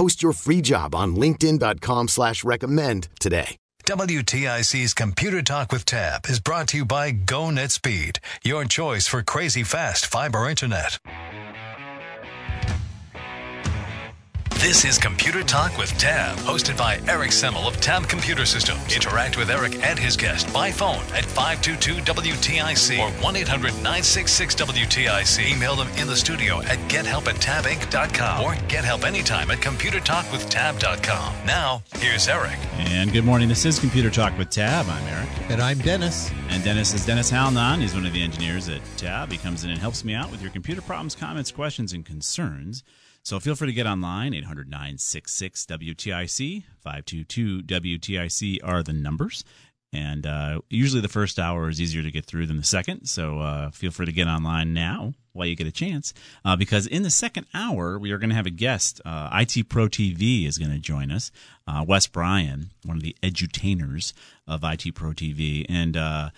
Post your free job on linkedin.com slash recommend today. WTIC's Computer Talk with Tab is brought to you by GoNet Speed, your choice for crazy fast fiber internet. This is Computer Talk with Tab, hosted by Eric Semmel of Tab Computer Systems. Interact with Eric and his guest by phone at 522-WTIC or 1-800-966-WTIC. Email them in the studio at gethelp at tabinc.com or get help anytime at computertalkwithtab.com. Now, here's Eric. And good morning. This is Computer Talk with Tab. I'm Eric. And I'm Dennis. And Dennis is Dennis Halnan. He's one of the engineers at Tab. He comes in and helps me out with your computer problems, comments, questions, and concerns. So feel free to get online. 800 966 WTIC, 522 WTIC are the numbers. And uh, usually the first hour is easier to get through than the second. So uh, feel free to get online now while you get a chance. Uh, because in the second hour, we are going to have a guest. Uh, IT Pro TV is going to join us. Uh, Wes Bryan, one of the edutainers of IT Pro TV. And uh,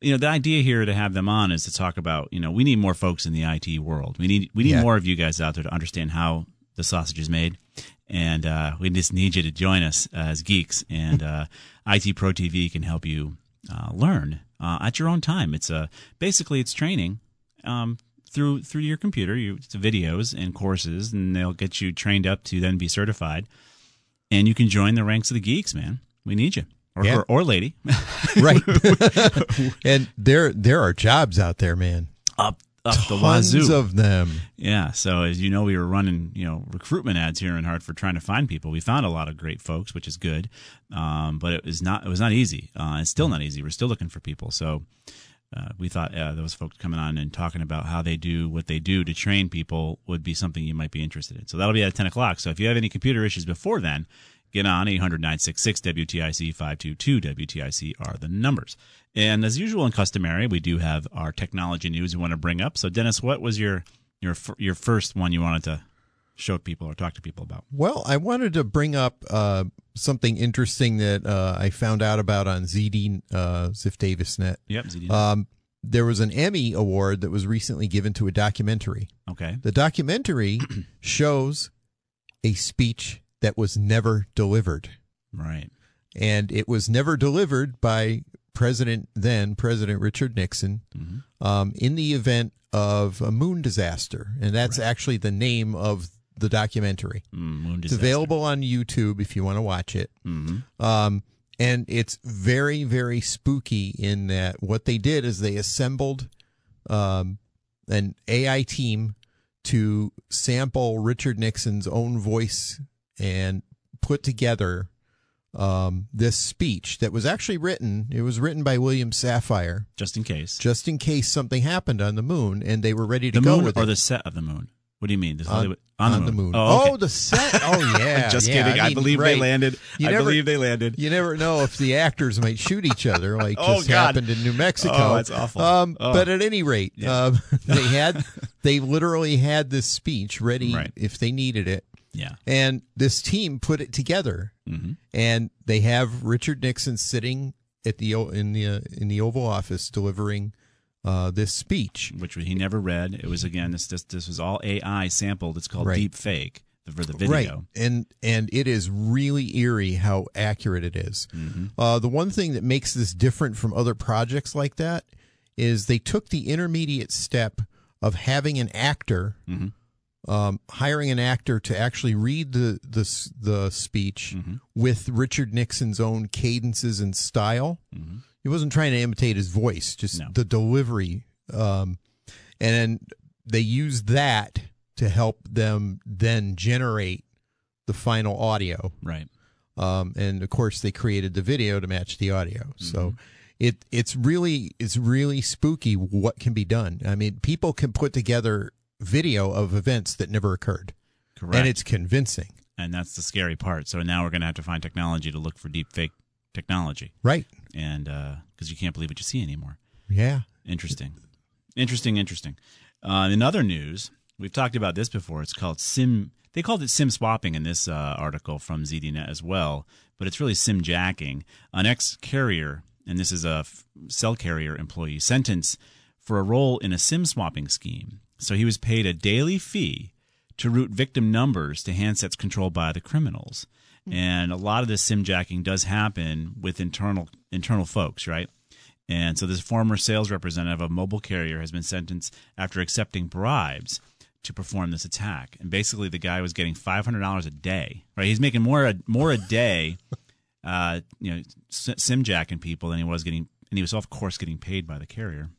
you know the idea here to have them on is to talk about you know we need more folks in the IT world. We need we need Yeah. more of you guys out there to understand how the sausage is made, and uh, we just need you to join us as geeks. And uh, IT Pro TV can help you uh, learn uh, at your own time. It's a basically it's training. Um, through through your computer, you it's videos and courses, and they'll get you trained up to then be certified, and you can join the ranks of the geeks. Man, we need you, or Yeah. or, or lady. Right. and there there are jobs out there, man. up up the Tons wazoo. of them. yeah. So as you know, we were running you know recruitment ads here in Hartford trying to find people. We found a lot of great folks, which is good, um, but it was not it was not easy. Uh, it's still not easy. We're still looking for people. So. Uh, we thought uh, those folks coming on and talking about how they do what they do to train people would be something you might be interested in. So that'll be at 10 o'clock. So if you have any computer issues before then, get on 800 966 WTIC 522 WTIC are the numbers. And as usual and customary, we do have our technology news we want to bring up. So, Dennis, what was your your your first one you wanted to show people or talk to people about? Well, I wanted to bring up uh, something interesting that uh, I found out about on ZD uh, Ziff Davis Net. Yep, ZD. Um, there was an Emmy award that was recently given to a documentary. okay. The documentary shows a speech that was never delivered. Right. and it was never delivered by President then President Richard Nixon Mm-hmm. um, in the event of a moon disaster, and that's actually the name of the documentary. Mm, moon It's available on YouTube if you want to watch it. Mm-hmm. Um, and it's very, very spooky in that what they did is they assembled um, an AI team to sample Richard Nixon's own voice and put together um, this speech that was actually written. It was written by William Safire Just in case. just in case something happened on the moon and they were ready to the go moon with or it. the set of the moon? What do you mean? This on, Hollywood- on the moon. Oh, okay. the set. Oh yeah. Just yeah. kidding. I, mean, believe right. they landed. You I never- believe they landed. You never know if the actors might shoot each other, like Oh, just God. happened in New Mexico. Oh, that's awful. Um, Oh. But at any rate, Yeah. um, they had they literally had this speech ready Right. if they needed it, Yeah. and this team put it together, Mm-hmm. and they have Richard Nixon sitting at the in the uh, in the Oval Office delivering uh, this speech. Which he never read. It was again. This this, this was all AI sampled. It's called Right. deep fake for the video. Right, and and it is really eerie how accurate it is. Mm-hmm. Uh, the one thing that makes this different from other projects like that is they took the intermediate step of having an actor Mm-hmm. Um, hiring an actor to actually read the the the speech Mm-hmm. with Richard Nixon's own cadences and style. He wasn't trying to imitate his voice, just Mm-hmm. No. the delivery. Um, and then they used that to help them then generate the final audio. Right. Um, and of course, they created the video to match the audio. Mm-hmm. So it it's really it's really spooky what can be done. I mean, people can put together video of events that never occurred, Correct. and it's convincing. and that's the scary part. So now we're going to have to find technology to look for deep fake technology, Right? and because you can't believe what you see anymore. Yeah. Interesting, interesting, interesting. Uh, in other news, we've talked about this before. It's called sim. They called it sim swapping in this uh, article from ZDNet as well, but it's really sim jacking. An ex carrier, and this is a f- cell carrier employee, sentenced for a role in a sim swapping scheme. So he was paid a daily fee to route victim numbers to handsets controlled by the criminals. And a lot of this sim jacking does happen with internal internal folks, right? And so this former sales representative of a mobile carrier has been sentenced after accepting bribes to perform this attack. And basically, the guy was getting five hundred dollars a day. Right? He's making more a, more a day, uh, you know, s- sim jacking people than he was getting, and he was of course getting paid by the carrier.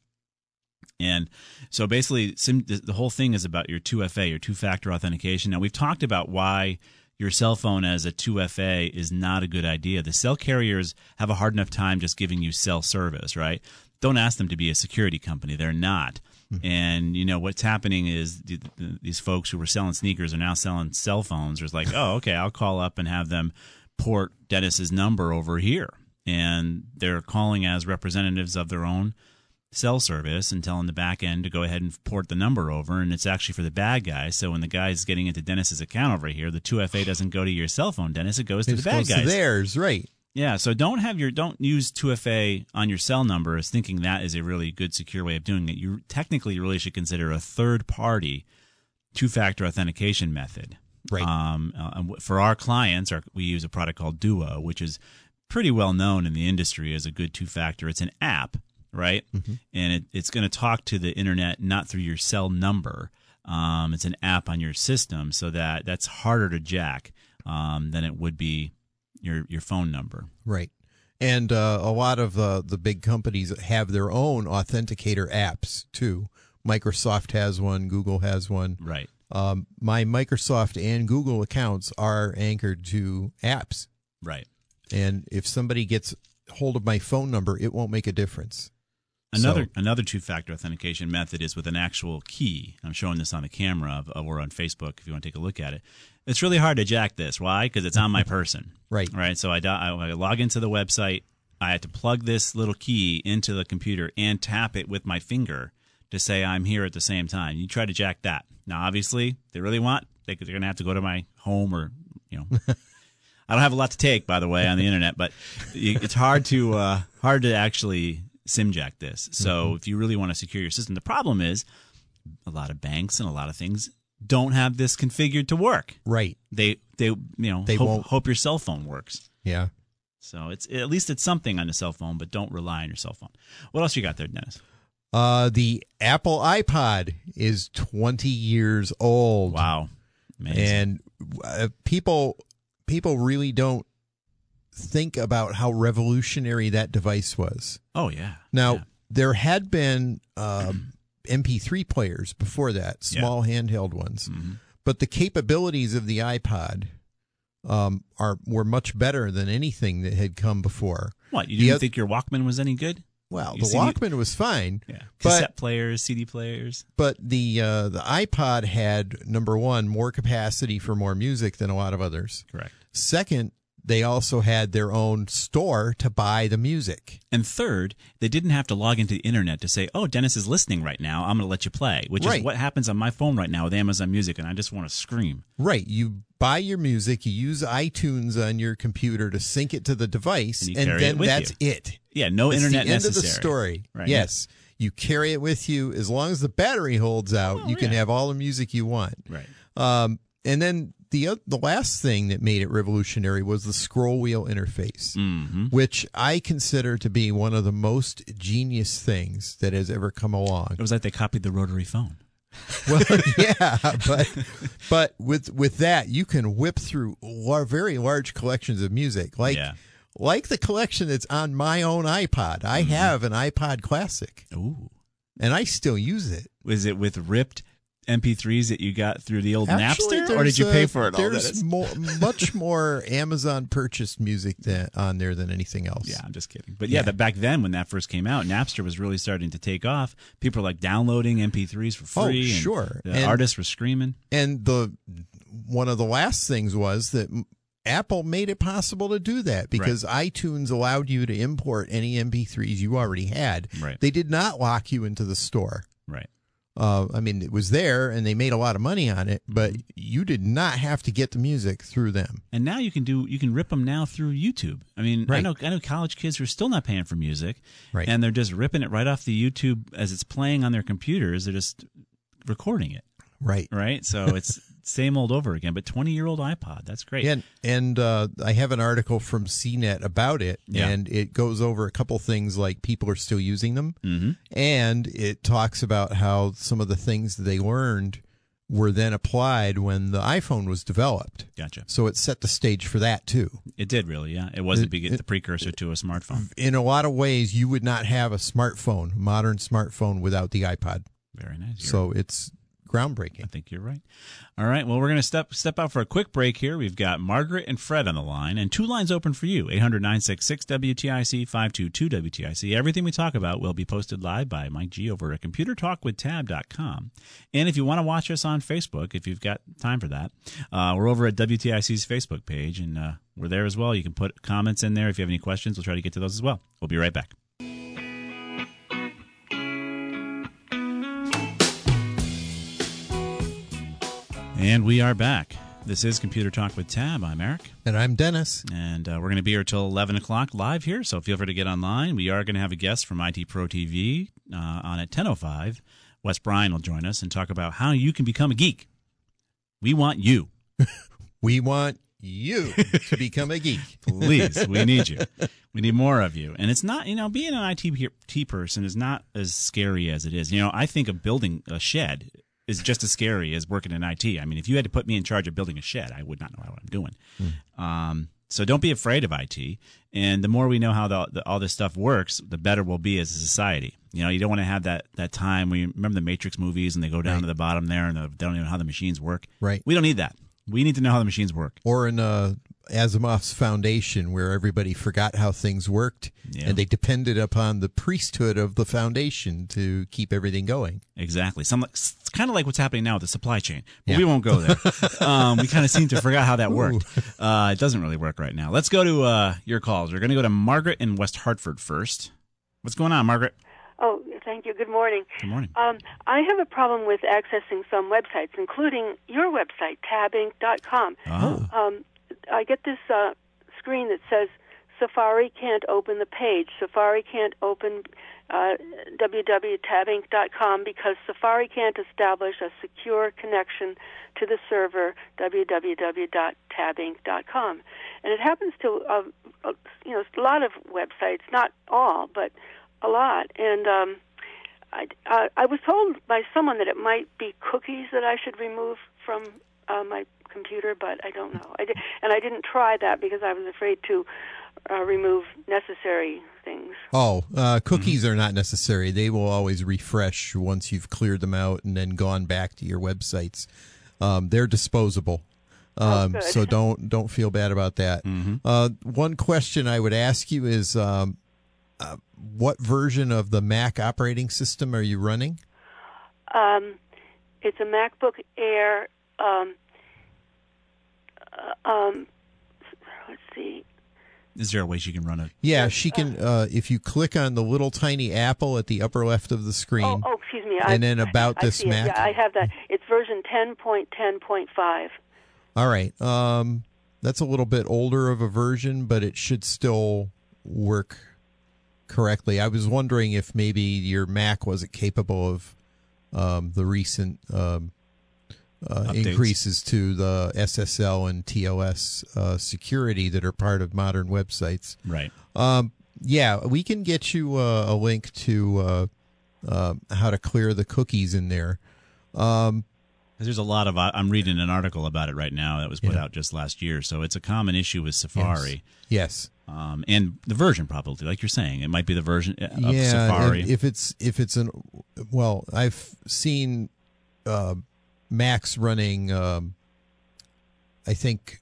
And so basically, sim, the, whole thing is about your 2FA, your two factor authentication. Now, we've talked about why your cell phone as a 2FA is not a good idea. The cell carriers have a hard enough time just giving you cell service, right? Don't ask them to be a security company. They're not. Mm-hmm. And, you know, what's happening is th- th- these folks who were selling sneakers are now selling cell phones. It's like, oh, okay, I'll call up and have them port Dennis's number over here. And they're calling as representatives of their own cell service and telling the back end to go ahead and port the number over and it's actually for the bad guy. So when the guy's getting into dennis's account over here the 2fa doesn't go to your cell phone dennis. It goes to the bad to guys. theirs, right? yeah so don't have your don't use 2fa on your cell number as thinking that is a really good secure way of doing it. You technically really should consider a third party two-factor authentication method. Right. um, uh, for our clients our, we use a product called duo which is pretty well known in the industry as a good two-factor. It's an app right and it, it's going to talk to the internet not through your cell number um, it's an app on your system so that that's harder to jack um, than it would be your your phone number Right. And uh, a lot of uh, the big companies have their own authenticator apps too. Microsoft has one, Google has one. right Um, my Microsoft and Google accounts are anchored to apps. right And if somebody gets hold of my phone number, it won't make a difference. Another So- another two factor authentication method is with an actual key. I'm showing this on the camera of, or on Facebook if you want to take a look at it. It's really hard to jack this. Why? Because it's on my person. Right. Right. So I, I I log into the website. I had to plug this little key into the computer and tap it with my finger to say I'm here at the same time. You try to jack that. Now, obviously, they really want they, they're going to have to go to my home or you know. I don't have a lot to take, by the way, on the internet, but it's hard to uh, hard to actually simjack this. So if you really want to secure your system, the problem is a lot of banks and a lot of things don't have this configured to work. Right. They they you know They hope, won't- hope your cell phone works. Yeah. So it's at least it's something on the cell phone, but don't rely on your cell phone. What else you got there, Dennis? Uh, the Apple iPod is 20 years old. Wow, amazing. and uh, people people really don't think about how revolutionary that device was. oh yeah. Now Yeah. there had been um, MP3 players before that, small handheld ones, Mm-hmm. but the capabilities of the iPod um, are were much better than anything that had come before. what you the didn't oth- think your Walkman was any good? Well, You the Walkman was fine, Yeah, but cassette players, CD players. but the uh, the iPod had number one more capacity for more music than a lot of others. Correct. Second, they also had their own store to buy the music. And third, they didn't have to log into the internet to say, "Oh, Dennis is listening right now. I'm going to let you play," which Right. is what happens on my phone right now with Amazon Music, and I just want to scream. Right. You buy your music, you use iTunes on your computer to sync it to the device, And and, then it that's you. it. Yeah, no It's internet the end necessary. of the story. Right. Yes. You carry it with you as long as the battery holds out. Oh, you can have all the music you want. Right. Um, and then the oth- the last thing that made it revolutionary was the scroll wheel interface, Mm-hmm. which I consider to be one of the most genius things that has ever come along. It was like they copied the rotary phone. Well, yeah, but but with with that, you can whip through lar- very large collections of music, like Yeah. like the collection that's on my own iPod. I have an iPod Classic, Ooh. and I still use it. Was it with ripped MP3s that you got through the old Actually, Napster, or did you pay for it? all? That There's more, much more Amazon purchased music than, on there than anything else. Yeah, I'm just kidding. But yeah, Yeah. that back then when that first came out, Napster was really starting to take off. People were like downloading MP3s for Oh, free. and sure. The And- artists were screaming. And the one of the last things was that Apple made it possible to do that because iTunes allowed you to import any MP3s you already had. Right. They did not lock you into the store. Right. Uh, I mean, it was there, and they made a lot of money on it, but you did not have to get the music through them. And now you can do you can rip them now through YouTube. I mean, I know I know college kids who are still not paying for music, Right. And they're just ripping it right off the YouTube as it's playing on their computers. They're just recording it, Right. right? So it's same old over again. But twenty year old iPod, that's great. And and uh, I have an article from CNET about it, Yeah. and it goes over a couple things like people are still using them, Mhm. and it talks about how some of the things they learned were then applied when the iPhone was developed. Gotcha. So it set the stage for that too. It did really, yeah. It was the, It- big, it- the precursor to a smartphone. In a lot of ways, you would not have a smartphone, modern smartphone, without the iPod. Very nice. You're- So it's I think you're right. All right. Well, we're going to step step out for a quick break here. We've got Margaret and Fred on the line, and two lines open for you 800 966 WTIC 522 WTIC. Everything we talk about will be posted live by Mike G over at computertalkwithtab.com. And if you want to watch us on Facebook, if you've got time for that, uh, we're over at WTIC's Facebook page, and uh, we're there as well. You can put comments in there. If you have any questions, we'll try to get to those as well. We'll be right back. And we are back. This is Computer Talk with Tab. I'm Eric. And I'm Dennis. And uh, we're going to be here till 11 o'clock live here, so feel free to get online. We are going to have a guest from IT Pro TV uh, on at 10.05. Wes Bryan will join us and talk about how you can become a geek. We want you. We want you to become a geek. Please, we need you. We need more of you. And it's not, you know, being an IT pe- person is not as scary as it is. You know, I think of building a shed is just as scary as working in IT. I mean, if you had to put me in charge of building a shed, I would not know what I'm doing. Um, so don't be afraid of IT. And the more we know how the, the, all this stuff works, the better we'll be as a society. You know, you don't want to have that, that time you remember the Matrix movies and they go down Right. to the bottom there and they don't even know how the machines work. Right. We don't need that. We need to know how the machines work. or in uh, Asimov's foundation, where everybody forgot how things worked, Yeah. and they depended upon the priesthood of the foundation to keep everything going. Exactly. Some kind of like what's happening now with the supply chain. But Yeah. we won't go there. um, we kind of seem to forget how that worked. Uh, it doesn't really work right now. Let's go to uh, your calls. We're going to go to Margaret in West Hartford first. What's going on, Margaret? Oh, thank you. Good morning. Good morning. Um, I have a problem with accessing some websites, including your website, tabinc.com. Oh. Um, I get this uh, screen that says Safari can't open the page. Safari can't open uh, www.tabinc.com because Safari can't establish a secure connection to the server www.tabinc.com. And it happens to uh, uh, you know a lot of websites, not all, but a lot. And um, I, uh, I was told by someone that it might be cookies that I should remove from uh, my computer, but I don't know. I did, and I didn't try that because I was afraid to uh, remove necessary things. Oh, uh, cookies are not necessary. They will always refresh once you've cleared them out and then gone back to your websites. Um, they're disposable. Um, good. so don't don't feel bad about that. Uh, one question I would ask you is, um, uh, what version of the Mac operating system are you running? Um, it's a MacBook Air. Um, uh, um, let's see. Is there a way she can run it? Yeah, she can. Uh, if you click on the little tiny apple at the upper left of the screen, Oh, oh, excuse me. and I, then about I this see it. Mac. Yeah, I have that. It's version 10.10.5. All right. Um, that's a little bit older of a version, but it should still work correctly. I was wondering if maybe your Mac wasn't capable of um, the recent um, uh, increases to the SSL and TLS uh, security that are part of modern websites. Right. Um, yeah, we can get you uh, a link to uh, uh, how to clear the cookies in there. Um, There's a lot of. I'm reading an article about it right now that was put Yeah. out just last year. So it's a common issue with Safari. yes. Um, and the version probably, like you're saying, it might be the version of yeah, Safari. if- If it's if it's an well, I've seen uh, Macs running. Um, I think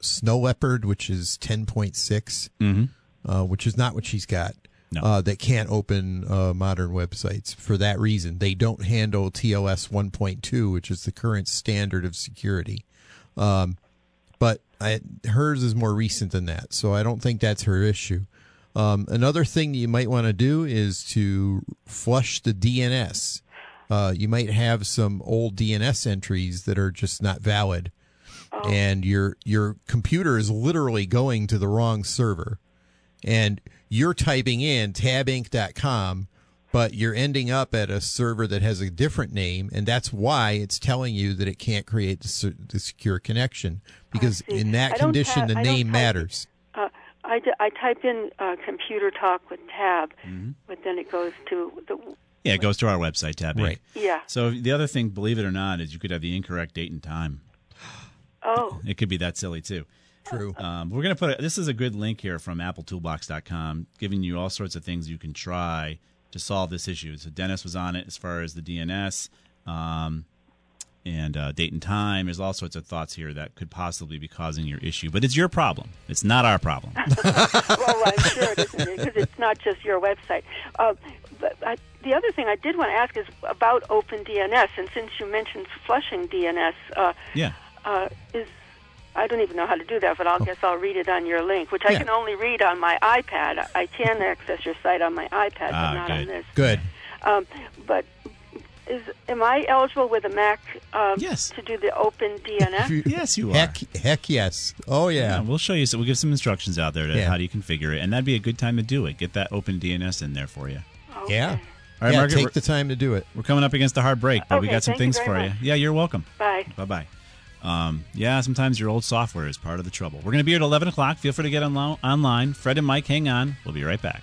Snow Leopard, which is ten point six, Mhm. uh, which is not what she's got. No. Uh, that can't open uh, modern websites for that reason. They don't handle TLS 1.2, which is the current standard of security. Um, but I, hers is more recent than that, so I don't think that's her issue. Um, another thing that you might want to do is to flush the DNS. Uh, you might have some old DNS entries that are just not valid, and your your computer is literally going to the wrong server, and you're typing in tabinc.com, but you're ending up at a server that has a different name, and that's why it's telling you that it can't create the, the secure connection. Because in that condition ta- the I name matters. Uh, I, d- I type in uh, computer talk with tab, Mm-hmm. but then it goes to the yeah, it goes to our website tab. Right. yeah. So the other thing, believe it or not, is you could have the incorrect date and time. Oh, It could be that silly too. True. Um, we're going to put a, this is a good link here from appletoolbox.com, giving you all sorts of things you can try to solve this issue. So Dennis was on it as far as the DNS um, and uh, date and time. There's all sorts of thoughts here that could possibly be causing your issue, but it's your problem. It's not our problem. well, I'm sure it isn't because it's not just your website. Uh, but I, the other thing I did want to ask is about OpenDNS, and since you mentioned flushing DNS, uh, yeah. uh, is I don't even know how to do that, but I'll guess I'll read it on your link, which I can only read on my iPad. I can access your site on my iPad, Ah, but not on good. this. Good. Um, but is am I eligible with a Mac um, Yes. to do the OpenDNS? Yes, you are. Heck, heck yes. Oh Yeah, yeah. we'll show you. So we'll give some instructions out there to Yeah. how do you configure it, and that'd be a good time to do it. Get that open DNS in there for you. Okay. Yeah. All right, yeah, Margaret, take we're, the time to do it. we're coming up against a hard break, but we got some thank you things for much. you. Yeah, you're welcome. Bye. Bye bye. Um, yeah, sometimes your old software is part of the trouble. We're going to be here at 11 o'clock. Feel free to get onlo- online. Fred and Mike, hang on. We'll be right back.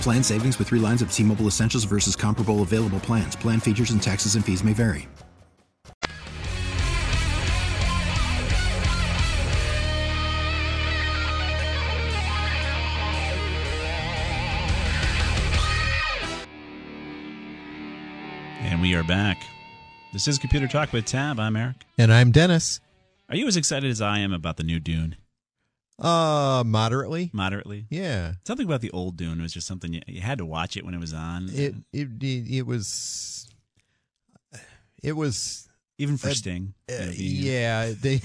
Plan savings with three lines of T Mobile Essentials versus comparable available plans. Plan features and taxes and fees may vary. And we are back. This is Computer Talk with Tab. I'm Eric. And I'm Dennis. Are you as excited as I am about the new Dune? Uh, moderately. Moderately. Yeah. Something about the old Dune was just something you, you had to watch it when it was on. It it it, it was. It was. Even for uh, Sting. uh, you know, the- yeah, they.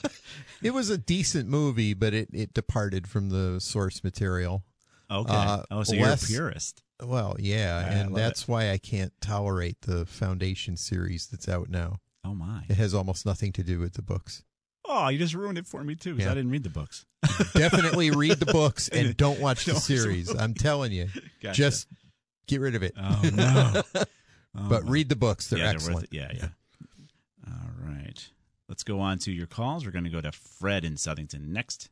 it was a decent movie, but it it departed from the source material. Okay. Uh, oh, so you're a purist. Well, yeah, I and that's why I can't tolerate the Foundation series that's out now. Oh my. It has almost nothing to do with the books. Oh, you just ruined it for me too because Yeah. I didn't read the books. Definitely read the books and don't watch the Don't series. I'm telling you. Gotcha. Just get rid of it. Oh no. Oh, but well. read the books; they're yeah, excellent. worth it. Yeah, yeah. All right. Let's go on to your calls. We're going to go to Fred in Southington next.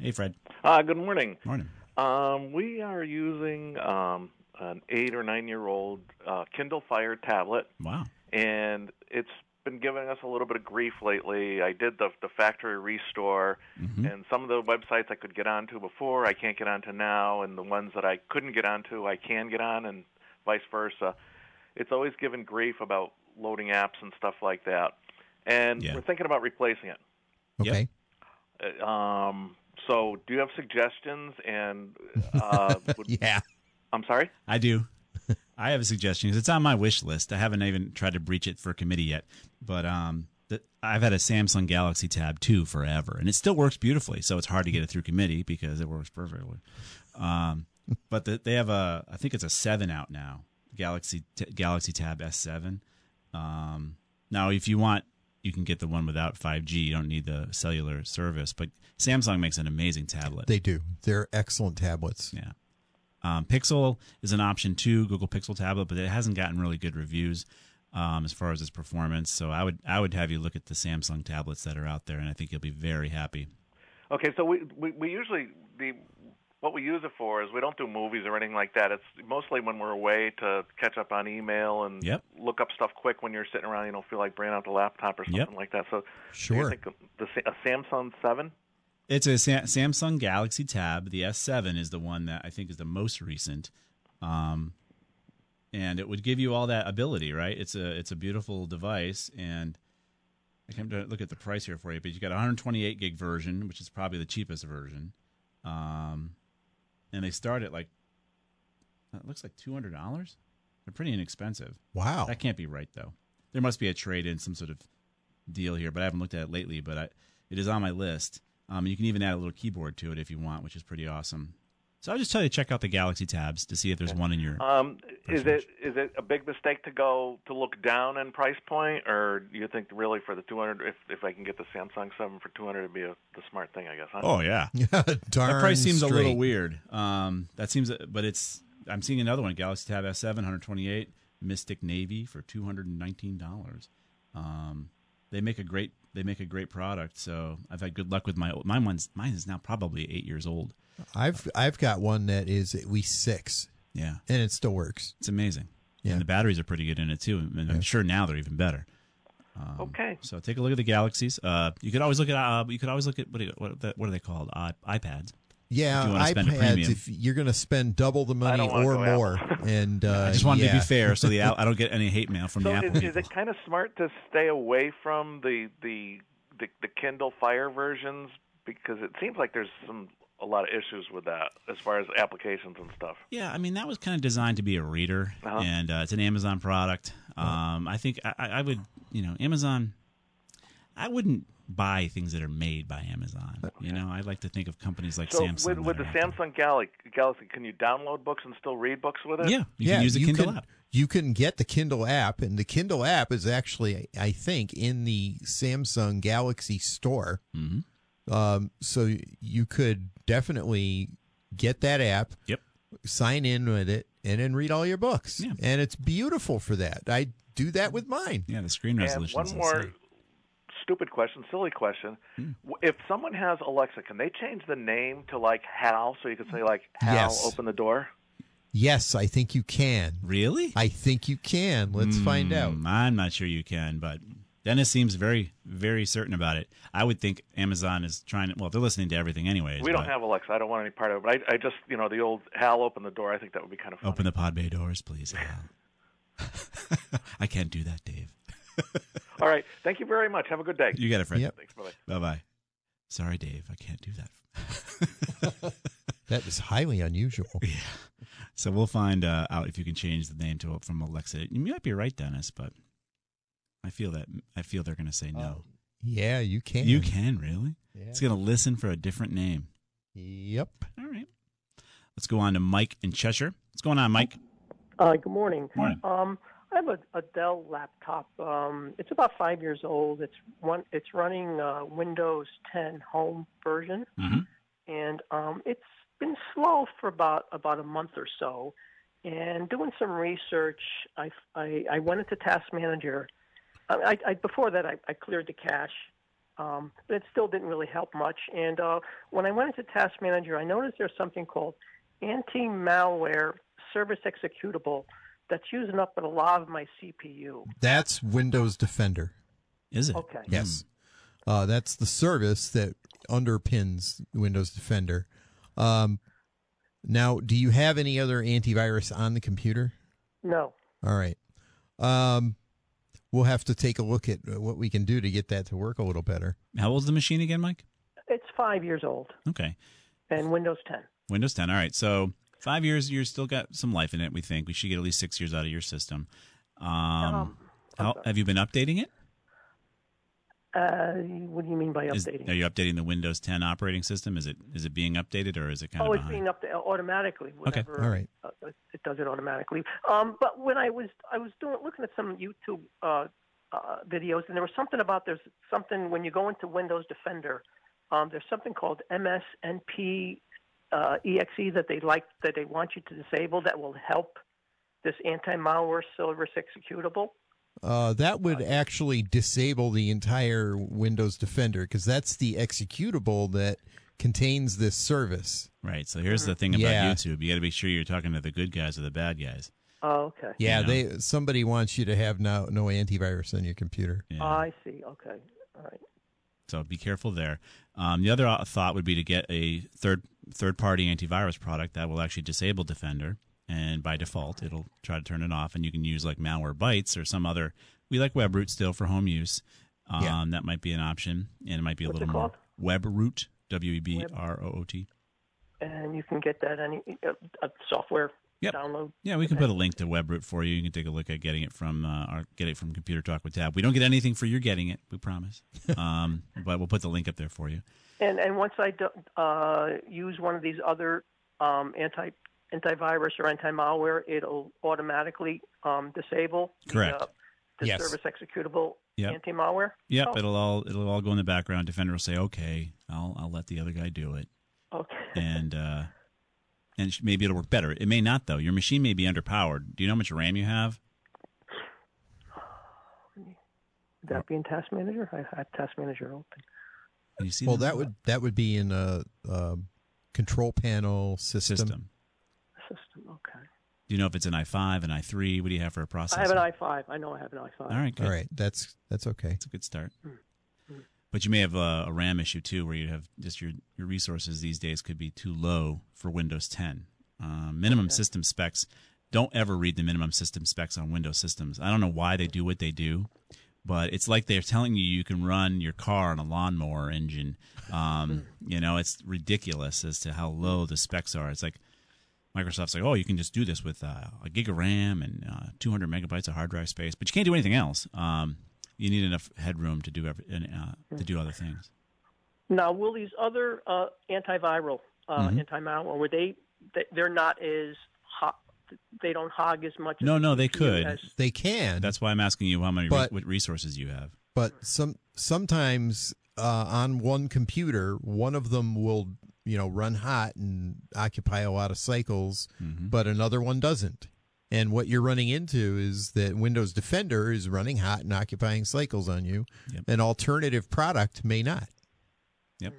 Hey, Fred. Uh, good morning. Morning. Um, we are using um, an eight or nine year old uh, Kindle Fire tablet, Wow. and it's been giving us a little bit of grief lately. I did the the factory restore, Mhm. and some of the websites I could get onto before I can't get onto now, and the ones that I couldn't get onto I can get on, and vice versa. It's always given grief about loading apps and stuff like that, and Yeah. we're thinking about replacing it. Okay. Uh, Um, so, do you have suggestions? And uh, would, Yeah. I'm sorry. I do. I have a suggestion 'cause it's on my wish list. I haven't even tried to breach it for committee yet, but um, the, I've had a Samsung Galaxy Tab 2 forever, and it still works beautifully. So it's hard to get it through committee because it works perfectly. Um, but the, they have a, I think it's a seven out now, Galaxy t- Galaxy Tab S7. Um, now, if you want, you can get the one without 5G. You don't need the cellular service, but Samsung makes an amazing tablet. They do. They're excellent tablets. Yeah. Um, Pixel is an option too, Google Pixel tablet, but it hasn't gotten really good reviews um, as far as its performance. So I would I would have you look at the Samsung tablets that are out there, and I think you'll be very happy. Okay, so we, we we usually the what we use it for is we don't do movies or anything like that. It's mostly when we're away to catch up on email and Yep. look up stuff quick when you're sitting around. You don't feel like bringing out the laptop or something Yep. like that. So, do Sure. you think the a Samsung Seven? It's a Sa- Samsung Galaxy Tab. The S7 is the one that I think is the most recent, um, and it would give you all that ability. Right? It's a it's a beautiful device, and I can't look at the price here for you, but you got a 128 gig version, which is probably the cheapest version, um, and they start at like it looks like two hundred dollars. They're pretty inexpensive. Wow. That can't be right though. There must be a trade in, some sort of deal here, but I haven't looked at it lately. But I, it is on my list. Um, you can even add a little keyboard to it if you want, which is pretty awesome. So I'll just tell you to check out the Galaxy tabs to see if there's one in your. Um, is it is it a big mistake to go to look down in price point, or do you think really for the 200, if if I can get the Samsung Seven for 200, it'd be a, the smart thing, I guess. Huh? Oh yeah, Darn that price seems a little weird. Um, that seems, but it's. I'm seeing another one, Galaxy Tab S7, 128, Mystic Navy for 219 dollars. Um, they make a great they make a great product. So I've had good luck with my old- mine. One's mine is now probably eight years old. I've I've got one that is at least six, Yeah, and it still works. it's amazing. Yeah. And the batteries are pretty good in it too. And I'm sure now they're even better. Um, Okay. So take a look at the Galaxies. Uh, you could always look at uh, you could always look at what do you, what, what are they called? Uh, iPads. Yeah, If you wanna spend a iPads. premium. If you're going to spend double the money or more, and uh, I just wanted to be fair, so the I don't get any hate mail from So the Apple is, people. is it kind of smart to stay away from the, the the the Kindle Fire versions because it seems like there's some a lot of issues with that as far as applications and stuff. Yeah, I mean that was kind of designed to be a reader, Uh-huh. and uh, it's an Amazon product. Um, I think I, I would, you know, Amazon. I wouldn't buy things that are made by Amazon. You know, I like to think of companies like So Samsung. with with the Samsung Galaxy, Galaxy, can you download books and still read books with it? Yeah, you yeah, can use the you Kindle can, app. You can get the Kindle app, and the Kindle app is actually, I think, in the Samsung Galaxy store. Mm-hmm. Um, so you could definitely get that app, Yep. sign in with it, and then read all your books. Yeah. And it's beautiful for that. I do that with mine. Yeah, the screen resolution. one is more insane. Stupid question, silly question: Hmm. W if someone has Alexa, can they change the name to like Hal, so you can say like Hal, Yes. open the door? Yes, I think you can. Really? I think you can. Let's find out. Mm, I'm not sure you can, but Dennis seems very, very certain about it. I would think Amazon is trying to. Well, they're listening to everything anyways. We don't have Alexa. I don't want any part of it. But I, I just, you know, the old Hal, open the door. I think that would be kind of fun. Open the pod bay doors, please, Al. I can't do that, Dave. All right. Thank you very much. Have a good day. You got it, Fred. Yep. Thanks. Bye. Bye bye. Sorry, Dave. I can't do that. That is highly unusual. Yeah. So we'll find uh, out if you can change the name to from Alexa. You might be right, Dennis, but I feel that I feel they're going to say no. Yeah, you can. you can really. Yeah. It's going to listen for a different name. Yep. All right. Let's go on to Mike in Cheshire. What's going on, Mike? Uh, good morning. Morning. Um, I have a, a Dell laptop. Um, it's about five years old. It's one. It's running uh, Windows 10 Home version, Mm-hmm. and um, it's been slow for about about a month or so. And doing some research, I, I, I went into Task Manager. I, I, before that, I, I cleared the cache, um, but it still didn't really help much. And uh, when I went into Task Manager, I noticed there's something called anti-malware service executable that's using up a lot of my CPU. That's Windows Defender. Is it? Okay. Yes. Uh, that's the service that underpins Windows Defender. Um, now, do you have any other antivirus on the computer? No. All right. Um, we'll have to take a look at what we can do to get that to work a little better. How old's the machine again, Mike? It's five years old. Okay. And Windows 10. Windows 10. All right. So five years, you're still got some life in it. We think we should get at least six years out of your system. Um, Um, how, have you been updating it? Uh, what do you mean by Is- updating? are you updating the Windows 10 operating system? Is it is it being updated or is it kind oh, of it's being updated to, automatically. Okay. All right. Uh, it does it automatically. Um, but when I was I was doing looking at some YouTube uh, uh, videos, and there was something about there's something when you go into Windows Defender, um, there's something called MSNP uh, exe that they like that they want you to disable that will help this anti-malware service executable. Uh, that would actually disable the entire Windows Defender because that's the executable that contains this service. Right. So here's the thing about Yeah. YouTube: you got to be sure you're talking to the good guys or the bad guys. Oh, okay. Yeah, You know? they somebody wants you to have no no antivirus on your computer. Yeah. Oh, I see. Okay. All right. So be careful there. Um, the other uh, thought would be to get a third third party antivirus product that will actually disable Defender, and by default, it'll try to turn it off. And you can use like malware Malwarebytes or some other. We like WebRoot still for home use. Um, Yeah. That might be an option, and it might be a What's little it more called? WebRoot. W e b r o o t. And you can get that any uh, uh, software Yep. download. Yeah, we can put a link to WebRoot for you. You can take a look at getting it from uh, our get it from Computer Talk with Tab. We don't get anything for your getting it, we promise. Um, but we'll put the link up there for you. And and once I do, uh, use one of these other um, anti antivirus or anti malware, it'll automatically um, disable Correct. the, uh, the Yes. service executable Yep. anti malware. Yep, Oh, it'll all it'll all go in the background. Defender will say, "Okay, I'll I'll let the other guy do it," okay. and uh, and maybe it'll work better. It may not though. Your machine may be underpowered. Do you know how much RAM you have? Would that be in Task Manager? I have Task Manager open. Can you see? Well, that would that would be in a, a control panel system. system. System. Okay. Do you know if it's an i5, an i3? What do you have for a processor? I have an i5. I know I have an i5. All right, good. All right, that's that's okay. It's a good start. But you may have a, a RAM issue too, where you have just your your resources these days could be too low for Windows 10. Um, minimum system specs. Don't ever read the minimum system specs on Windows systems. I don't know why they do what they do, but it's like they're telling you you can run your car on a lawnmower engine. Um, you know, it's ridiculous as to how low the specs are. It's like Microsoft's like, oh, you can just do this with uh, a gig of RAM and uh, 200 megabytes of hard drive space, but you can't do anything else. Um, you need enough headroom to do every, uh, to do other things. Now, will these other uh, antiviral, uh, Mhm. anti-malware, were they, they? They're not as hot. They don't hog as much. No, as no, the they could. as- They can, That's why I'm asking you how many But- re- what resources you have. but some sometimes uh, on one computer, one of them will you know run hot and occupy a lot of cycles, Mm-hmm. but another one doesn't. And what you're running into is that Windows Defender is running hot and occupying cycles on you. Yep. An alternative product may not. Yep.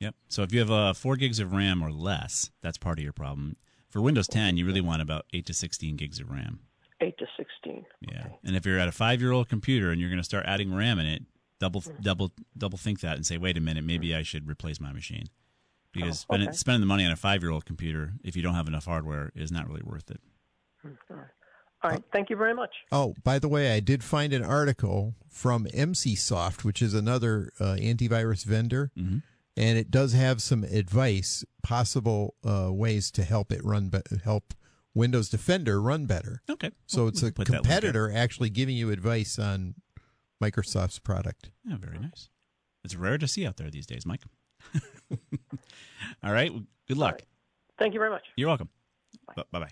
Yep. So if you have uh, four gigs of RAM or less, that's part of your problem. For Windows 10, you really want about eight to 16 gigs of RAM. eight to sixteen. Yeah. And if you're at a five-year-old computer and you're going to start adding RAM in it, double double double think that and say, wait a minute, maybe I should replace my machine. Because Oh, spending, okay. spending the money on a five-year-old computer, if you don't have enough hardware, is not really worth it. All right. Thank you very much. Oh, by the way, I did find an article from Emsisoft, which is another uh, antivirus vendor, Mhm. And it does have some advice, possible uh, ways to help it run, be- help Windows Defender run better. Okay. So Well, it's a can put that link there. competitor actually giving you advice on Microsoft's product. Yeah, very nice. It's rare to see out there these days, Mike. All right. well, Good luck. Thank you very much. You're welcome. Bye bye.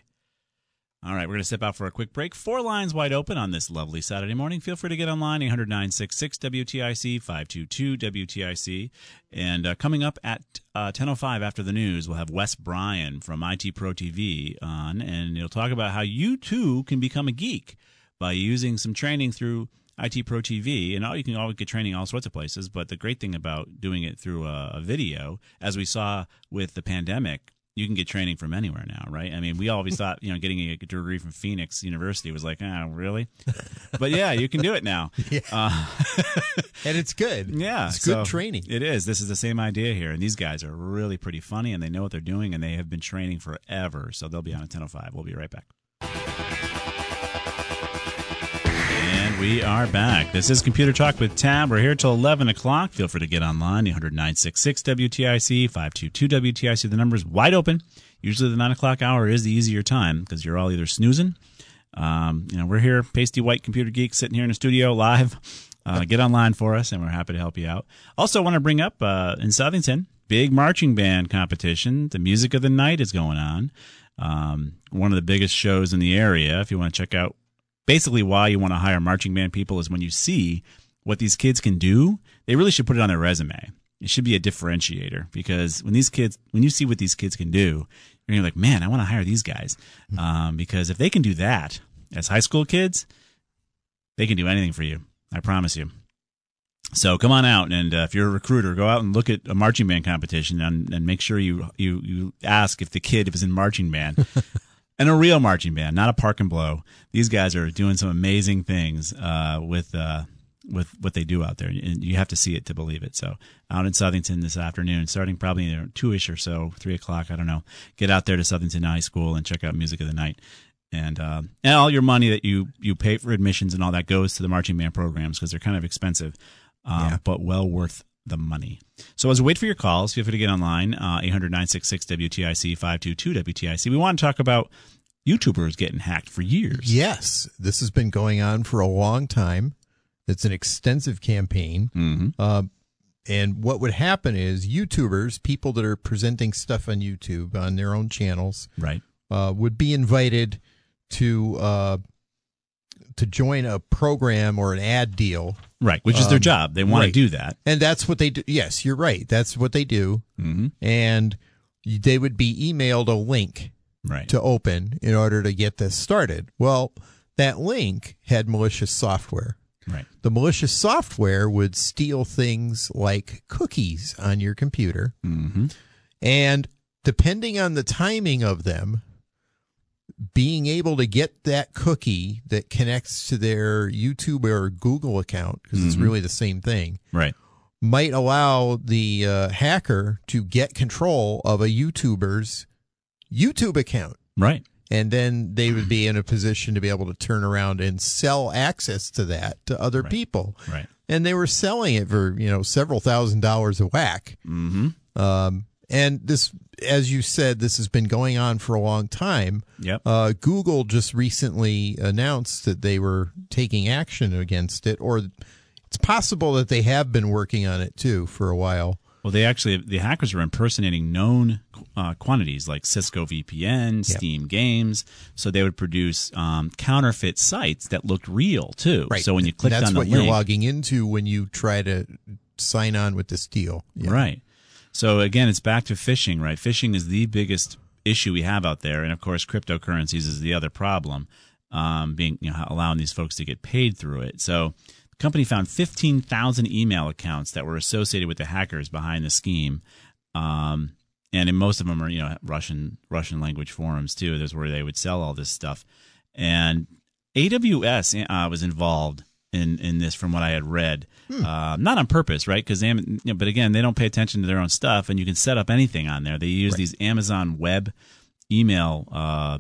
All right, we're going to step out for a quick break. Four lines wide open on this lovely Saturday morning. Feel free to get online, 800 966 WTIC, 522 WTIC. And uh, coming up at uh, 10.05 after the news, we'll have Wes Bryan from IT Pro TV on, and he'll talk about how you too can become a geek by using some training through IT Pro TV. And all, you can always get training all sorts of places, but the great thing about doing it through a, a video, as we saw with the pandemic, you can get training from anywhere now, right? I mean, we always thought, you know, getting a degree from Phoenix University was like, oh, really? But yeah, you can do it now. Yeah. Uh, and it's good. Yeah. It's good so training. It is. This is the same idea here. And these guys are really pretty funny and they know what they're doing and they have been training forever. So they'll be on at 10.05. We'll be right back. We are back. This is Computer Talk with Tab. We're here till 11 o'clock. Feel free to get online, 80966 WTIC, 522 WTIC. The number is wide open. Usually the 9 o'clock hour is the easier time because you're all either snoozing. Um, you know, we're here, pasty white computer geeks, sitting here in the studio live. Uh, get online for us, and we're happy to help you out. Also, want to bring up uh, in Southington, big marching band competition. The music of the night is going on. Um, one of the biggest shows in the area. If you want to check out basically why you want to hire marching band people is when you see what these kids can do, they really should put it on their resume. It should be a differentiator because when these kids, when you see what these kids can do, you're like, man, I want to hire these guys um, because if they can do that as high school kids, they can do anything for you. I promise you. So come on out, and uh, if you're a recruiter, go out and look at a marching band competition, and, and make sure you you you ask if the kid was in marching band. and a real marching band, not a park and blow. These guys are doing some amazing things uh, with uh, with what they do out there, and you have to see it to believe it. So, out in Southington this afternoon, starting probably two ish or so, three o'clock, I don't know. Get out there to Southington High School and check out Music of the Night, and uh, and all your money that you you pay for admissions and all that goes to the marching band programs because they're kind of expensive, um, Yeah. but well worth the money. So as we wait for your calls, feel free to get online, uh, 800 966 WTIC 522 WTIC. We want to talk about YouTubers getting hacked for years. Yes, this has been going on for a long time. It's an extensive campaign. Mm-hmm. Uh, and what would happen is YouTubers, people that are presenting stuff on YouTube on their own channels, right, uh, would be invited to uh, to join a program or an ad deal. Right, which is their Um, job. They want right. to do that. and that's what they do. Yes, you're right. That's what they do. Mm-hmm. And they would be emailed a link right. to open in order to get this started. Well, that link had malicious software. Right. The malicious software would steal things like cookies on your computer. Mm-hmm. And depending on the timing of them, being able to get that cookie that connects to their YouTube or Google account, because it's Mhm. really the same thing, Right. might allow the uh, hacker to get control of a YouTuber's YouTube account. Right. And then they would be in a position to be able to turn around and sell access to that to other people. Right. And they were selling it for, you know, several thousand dollars a whack. Mm-hmm. Um, and this, as you said, this has been going on for a long time. Yep. Uh, Google just recently announced that they were taking action against it, or it's possible that they have been working on it too for a while. Well, they actually the hackers were impersonating known uh, quantities like Cisco VPN, Steam Games, so they would produce um, counterfeit sites that looked real too. Right. So when you click that's on the what link, you're logging into when you try to sign on with this deal. Yeah. Right. So again, it's back to phishing, right? Phishing is the biggest issue we have out there, and of course, cryptocurrencies is the other problem, um, being you know, allowing these folks to get paid through it. So the company found 15,000 email accounts that were associated with the hackers behind the scheme. Um, and most of them are you know Russian Russian language forums too. There's where they would sell all this stuff, and AWS uh, was involved in in this from what I had read. Uh, not on purpose, right? Because you know, but again, they don't pay attention to their own stuff, and you can set up anything on there. They use these Amazon Web email uh,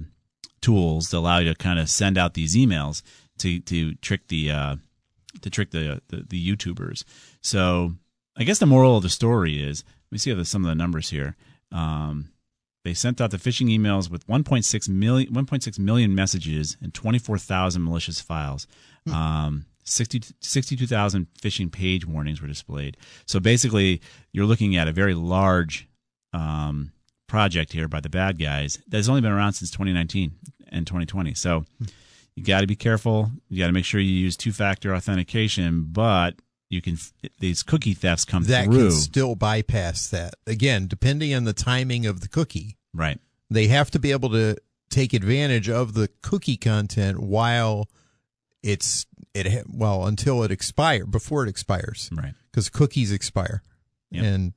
tools to allow you to kind of send out these emails to to trick the uh, to trick the, the the YouTubers. So I guess the moral of the story is let me see the, some of the numbers here. Um, they sent out the phishing emails with 1.6 million 1.6 million messages and 24,000 malicious files. Um, 60, 62,000 phishing page warnings were displayed. So basically, you're looking at a very large um, project here by the bad guys that's only been around since 2019. and 2020. So you got to be careful. You got to make sure you use two factor authentication, but you can these cookie thefts come that through. can still bypass that. Again, depending on the timing of the cookie. Right. They have to be able to take advantage of the cookie content while it's it well until it expire before it expires. Right. Because cookies expire. Yep. And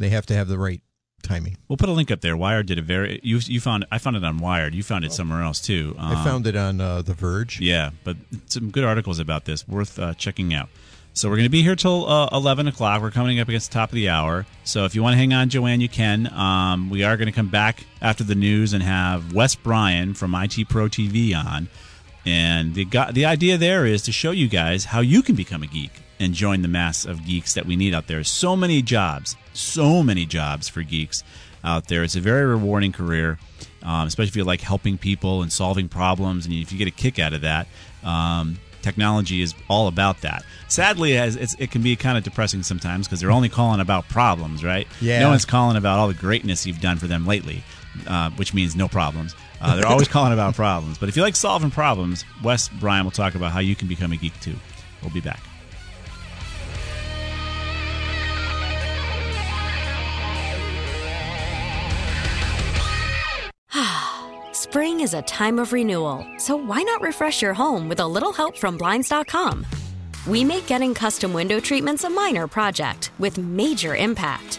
they have to have the right timing. We'll put a link up there. Wired did a very you you found I found it on Wired. You found it somewhere else too. I found it on uh, The Verge. Yeah, but some good articles about this worth uh, checking out. So we're going to be here till uh, 11 o'clock. We're coming up against the top of the hour. So if you want to hang on, Joanne, you can. Um, we are going to come back after the news and have Wes Bryan from IT Pro TV on. And the, the idea there is to show you guys how you can become a geek and join the mass of geeks that we need out there. So many jobs, so many jobs for geeks out there. It's a very rewarding career, um, especially if you like helping people and solving problems, and if you get a kick out of that. Um, technology is all about that. Sadly, it can be kind of depressing sometimes because they're only calling about problems, right? Yeah. No one's calling about all the greatness you've done for them lately, uh, which means no problems. Uh, they're always calling about problems. But if you like solving problems, Wes Bryan will talk about how you can become a geek too. We'll be back. Spring is a time of renewal, so why not refresh your home with a little help from Blinds.com? We make getting custom window treatments a minor project with major impact.